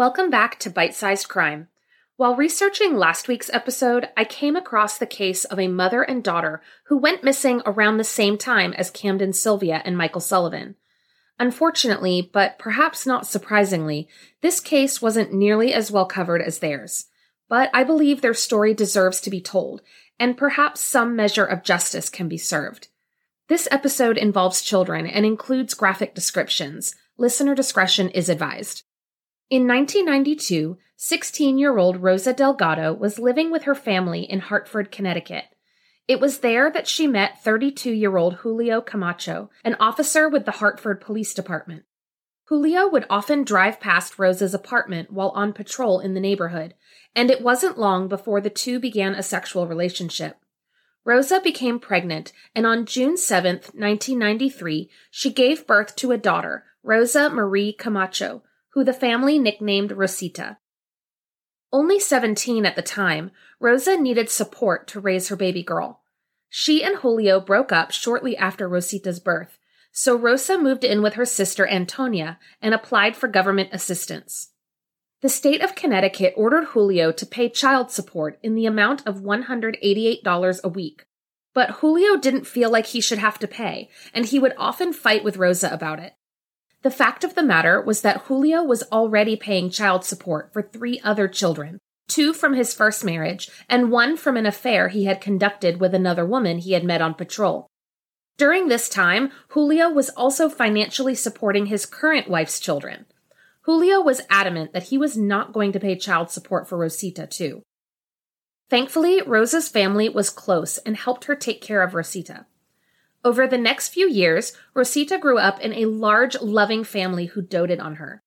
Welcome back to Bite Sized Crime. While researching last week's episode, I came across the case of a mother and daughter who went missing around the same time as Camden Sylvia and Michael Sullivan. Unfortunately, but perhaps not surprisingly, this case wasn't nearly as well covered as theirs. But I believe their story deserves to be told, and perhaps some measure of justice can be served. This episode involves children and includes graphic descriptions. Listener discretion is advised. In 1992, 16 year old Rosa Delgado was living with her family in Hartford, Connecticut. It was there that she met 32 year old Julio Camacho, an officer with the Hartford Police Department. Julio would often drive past Rosa's apartment while on patrol in the neighborhood, and it wasn't long before the two began a sexual relationship. Rosa became pregnant, and on June 7, 1993, she gave birth to a daughter, Rosa Marie Camacho, who the family nicknamed Rosita. Only 17 at the time, Rosa needed support to raise her baby girl. She and Julio broke up shortly after Rosita's birth, so Rosa moved in with her sister Antonia and applied for government assistance. The state of Connecticut ordered Julio to pay child support in the amount of $188 a week. But Julio didn't feel like he should have to pay, and he would often fight with Rosa about it. The fact of the matter was that Julio was already paying child support for three other children, two from his first marriage and one from an affair he had conducted with another woman he had met on patrol. During this time, Julio was also financially supporting his current wife's children. Julio was adamant that he was not going to pay child support for Rosita, too. Thankfully, Rosa's family was close and helped her take care of Rosita. Over the next few years, Rosita grew up in a large, loving family who doted on her.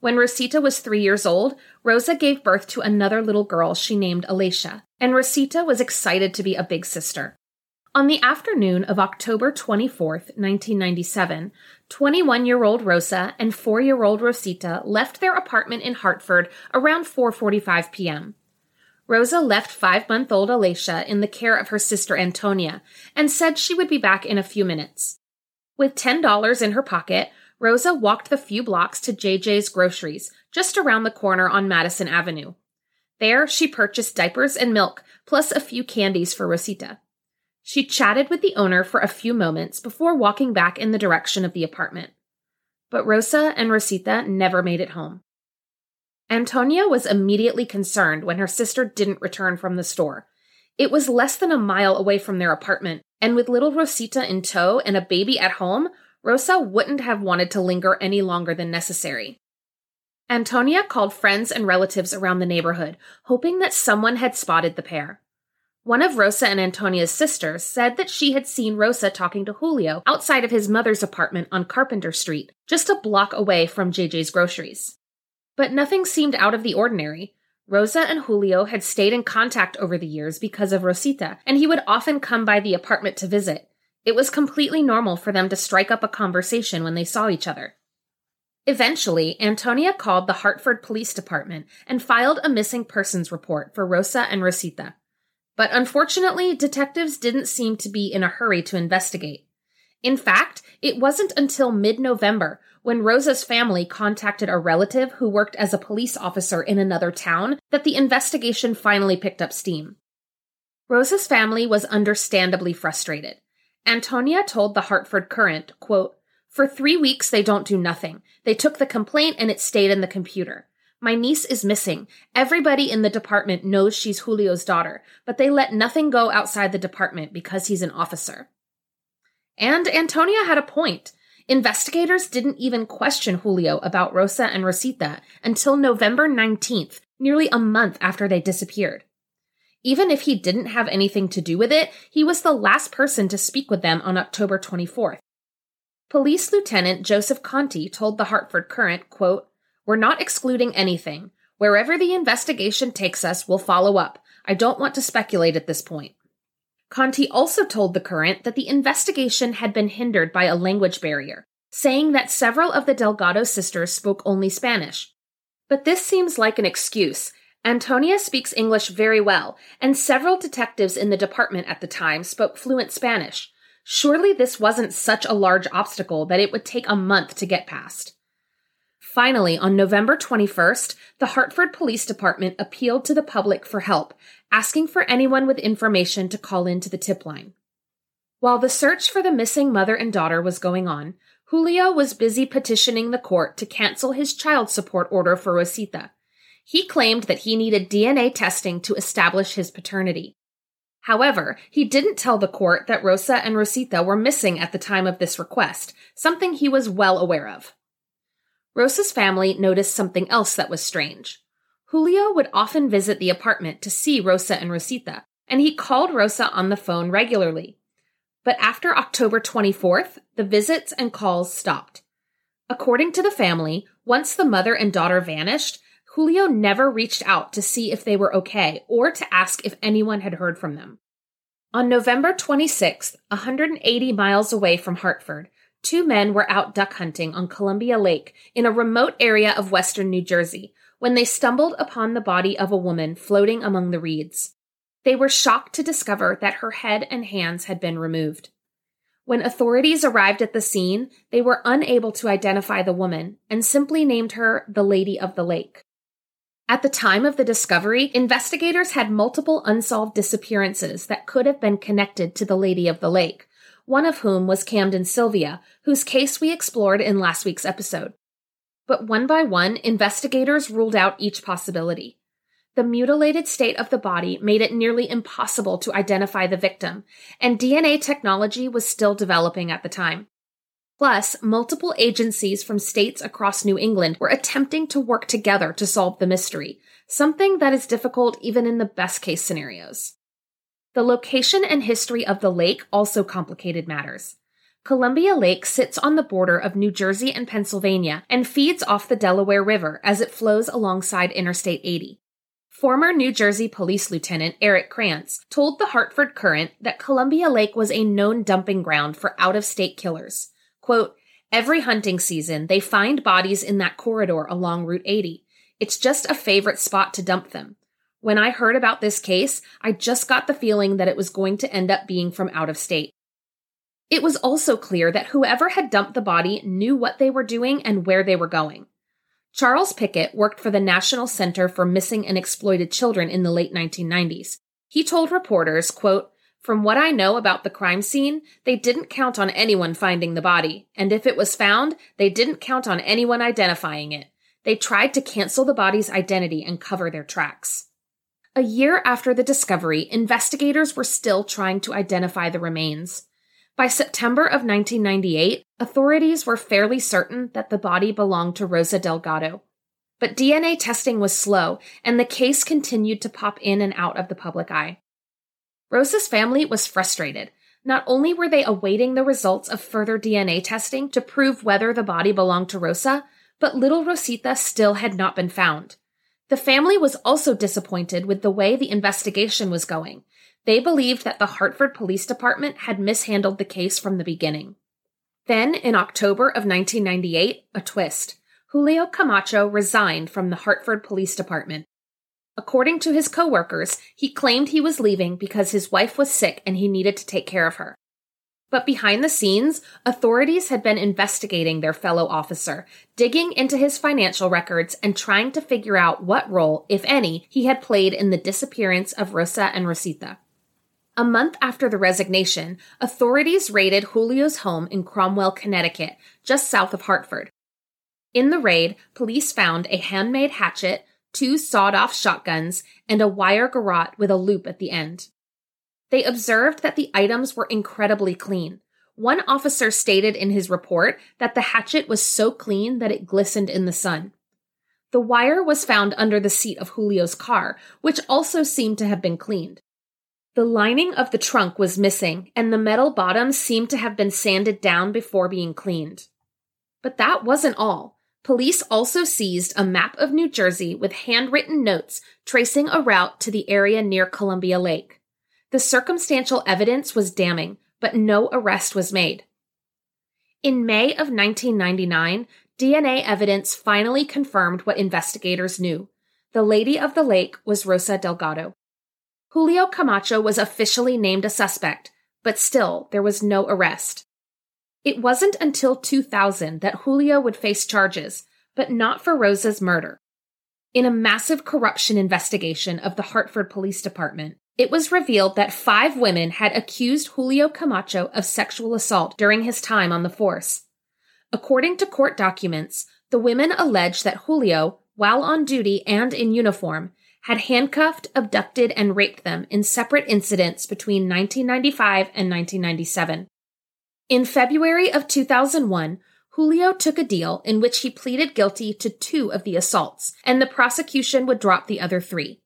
When Rosita was three years old, Rosa gave birth to another little girl she named Alicia, and Rosita was excited to be a big sister. On the afternoon of October 24th, 1997, 21 year old Rosa and 4 year old Rosita left their apartment in Hartford around 4.45 p.m. Rosa left five month old Alicia in the care of her sister Antonia and said she would be back in a few minutes. With $10 in her pocket, Rosa walked the few blocks to JJ's groceries, just around the corner on Madison Avenue. There, she purchased diapers and milk, plus a few candies for Rosita. She chatted with the owner for a few moments before walking back in the direction of the apartment. But Rosa and Rosita never made it home. Antonia was immediately concerned when her sister didn't return from the store. It was less than a mile away from their apartment, and with little Rosita in tow and a baby at home, Rosa wouldn't have wanted to linger any longer than necessary. Antonia called friends and relatives around the neighborhood, hoping that someone had spotted the pair. One of Rosa and Antonia's sisters said that she had seen Rosa talking to Julio outside of his mother's apartment on Carpenter Street, just a block away from JJ's groceries. But nothing seemed out of the ordinary. Rosa and Julio had stayed in contact over the years because of Rosita, and he would often come by the apartment to visit. It was completely normal for them to strike up a conversation when they saw each other. Eventually, Antonia called the Hartford Police Department and filed a missing persons report for Rosa and Rosita. But unfortunately, detectives didn't seem to be in a hurry to investigate. In fact, it wasn't until mid November when Rosa's family contacted a relative who worked as a police officer in another town that the investigation finally picked up steam. Rosa's family was understandably frustrated. Antonia told the Hartford Courant, quote, For three weeks they don't do nothing. They took the complaint and it stayed in the computer. My niece is missing. Everybody in the department knows she's Julio's daughter, but they let nothing go outside the department because he's an officer. And Antonia had a point. Investigators didn't even question Julio about Rosa and Rosita until November 19th, nearly a month after they disappeared. Even if he didn't have anything to do with it, he was the last person to speak with them on October 24th. Police Lieutenant Joseph Conti told the Hartford Courant, quote, We're not excluding anything. Wherever the investigation takes us, we'll follow up. I don't want to speculate at this point. Conti also told the Courant that the investigation had been hindered by a language barrier, saying that several of the Delgado sisters spoke only Spanish. But this seems like an excuse. Antonia speaks English very well, and several detectives in the department at the time spoke fluent Spanish. Surely this wasn't such a large obstacle that it would take a month to get past. Finally, on November 21st, the Hartford Police Department appealed to the public for help, asking for anyone with information to call into the tip line. While the search for the missing mother and daughter was going on, Julio was busy petitioning the court to cancel his child support order for Rosita. He claimed that he needed DNA testing to establish his paternity. However, he didn't tell the court that Rosa and Rosita were missing at the time of this request, something he was well aware of. Rosa's family noticed something else that was strange. Julio would often visit the apartment to see Rosa and Rosita, and he called Rosa on the phone regularly. But after October 24th, the visits and calls stopped. According to the family, once the mother and daughter vanished, Julio never reached out to see if they were okay or to ask if anyone had heard from them. On November 26th, 180 miles away from Hartford, two men were out duck hunting on Columbia Lake in a remote area of western New Jersey when they stumbled upon the body of a woman floating among the reeds. They were shocked to discover that her head and hands had been removed. When authorities arrived at the scene, they were unable to identify the woman and simply named her the Lady of the Lake. At the time of the discovery, investigators had multiple unsolved disappearances that could have been connected to the Lady of the Lake, one of whom was Camden Sylvia, whose case we explored in last week's episode. But one by one, investigators ruled out each possibility. The mutilated state of the body made it nearly impossible to identify the victim, and DNA technology was still developing at the time. Plus, multiple agencies from states across New England were attempting to work together to solve the mystery, something that is difficult even in the best case scenarios. The location and history of the lake also complicated matters. Columbia Lake sits on the border of New Jersey and Pennsylvania and feeds off the Delaware River as it flows alongside Interstate 80. Former New Jersey Police Lieutenant Eric Krantz told the Hartford Courant that Columbia Lake was a known dumping ground for out of state killers. Quote, Every hunting season, they find bodies in that corridor along Route 80. It's just a favorite spot to dump them. When I heard about this case, I just got the feeling that it was going to end up being from out of state. It was also clear that whoever had dumped the body knew what they were doing and where they were going. Charles Pickett worked for the National Center for Missing and Exploited Children in the late 1990s. He told reporters, quote, From what I know about the crime scene, they didn't count on anyone finding the body, and if it was found, they didn't count on anyone identifying it. They tried to cancel the body's identity and cover their tracks. A year after the discovery, investigators were still trying to identify the remains. By September of 1998, authorities were fairly certain that the body belonged to Rosa Delgado. But DNA testing was slow, and the case continued to pop in and out of the public eye. Rosa's family was frustrated. Not only were they awaiting the results of further DNA testing to prove whether the body belonged to Rosa, but little Rosita still had not been found. The family was also disappointed with the way the investigation was going, they believed that the Hartford Police Department had mishandled the case from the beginning. Then, in October of 1998, a twist. Julio Camacho resigned from the Hartford Police Department. According to his coworkers, he claimed he was leaving because his wife was sick and he needed to take care of her. But behind the scenes, authorities had been investigating their fellow officer, digging into his financial records and trying to figure out what role, if any, he had played in the disappearance of Rosa and Rosita. A month after the resignation, authorities raided Julio's home in Cromwell, Connecticut, just south of Hartford. In the raid, police found a handmade hatchet, two sawed off shotguns, and a wire garrote with a loop at the end. They observed that the items were incredibly clean. One officer stated in his report that the hatchet was so clean that it glistened in the sun. The wire was found under the seat of Julio's car, which also seemed to have been cleaned. The lining of the trunk was missing, and the metal bottom seemed to have been sanded down before being cleaned. But that wasn't all. Police also seized a map of New Jersey with handwritten notes tracing a route to the area near Columbia Lake. The circumstantial evidence was damning, but no arrest was made. In May of 1999, DNA evidence finally confirmed what investigators knew. The Lady of the Lake was Rosa Delgado. Julio Camacho was officially named a suspect, but still there was no arrest. It wasn't until 2000 that Julio would face charges, but not for Rosa's murder. In a massive corruption investigation of the Hartford Police Department, it was revealed that five women had accused Julio Camacho of sexual assault during his time on the force. According to court documents, the women alleged that Julio, while on duty and in uniform, had handcuffed, abducted, and raped them in separate incidents between 1995 and 1997. In February of 2001, Julio took a deal in which he pleaded guilty to two of the assaults, and the prosecution would drop the other three.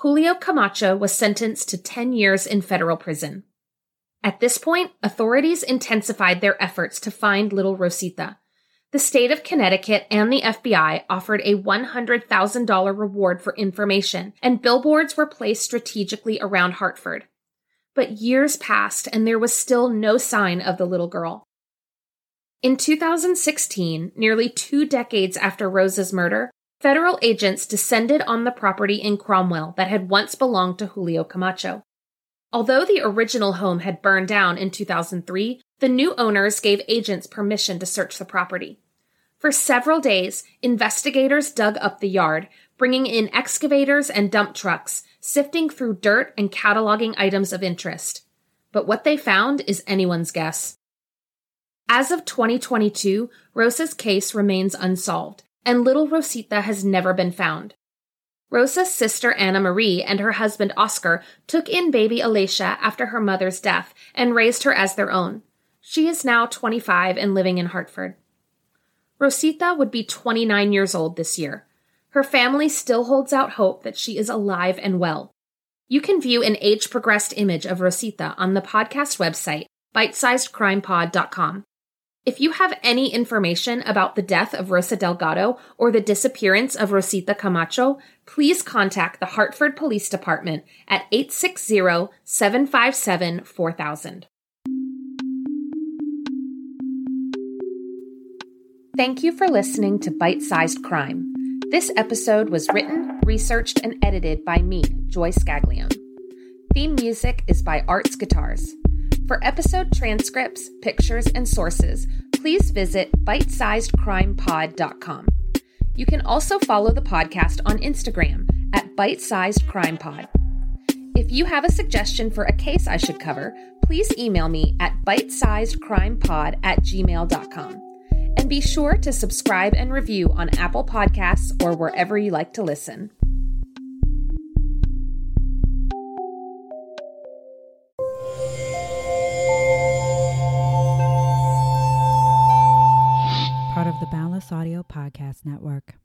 Julio Camacho was sentenced to 10 years in federal prison. At this point, authorities intensified their efforts to find little Rosita. The state of Connecticut and the FBI offered a $100,000 reward for information, and billboards were placed strategically around Hartford. But years passed and there was still no sign of the little girl. In 2016, nearly two decades after Rosa's murder, federal agents descended on the property in Cromwell that had once belonged to Julio Camacho. Although the original home had burned down in 2003, the new owners gave agents permission to search the property. For several days, investigators dug up the yard, bringing in excavators and dump trucks, sifting through dirt and cataloging items of interest. But what they found is anyone's guess. As of 2022, Rosa's case remains unsolved, and little Rosita has never been found. Rosa's sister Anna Marie and her husband Oscar took in baby Alicia after her mother's death and raised her as their own. She is now 25 and living in Hartford. Rosita would be 29 years old this year. Her family still holds out hope that she is alive and well. You can view an age progressed image of Rosita on the podcast website, bitesizedcrimepod.com. If you have any information about the death of Rosa Delgado or the disappearance of Rosita Camacho, please contact the Hartford Police Department at 860 757 4000. Thank you for listening to Bite Sized Crime. This episode was written, researched, and edited by me, Joy Scaglione. Theme music is by Arts Guitars. For episode transcripts, pictures, and sources, please visit bitesizedcrimepod.com. You can also follow the podcast on Instagram at bitesizedcrimepod. If you have a suggestion for a case I should cover, please email me at bitesizedcrimepod at gmail.com. And be sure to subscribe and review on Apple Podcasts or wherever you like to listen. Audio Podcast Network.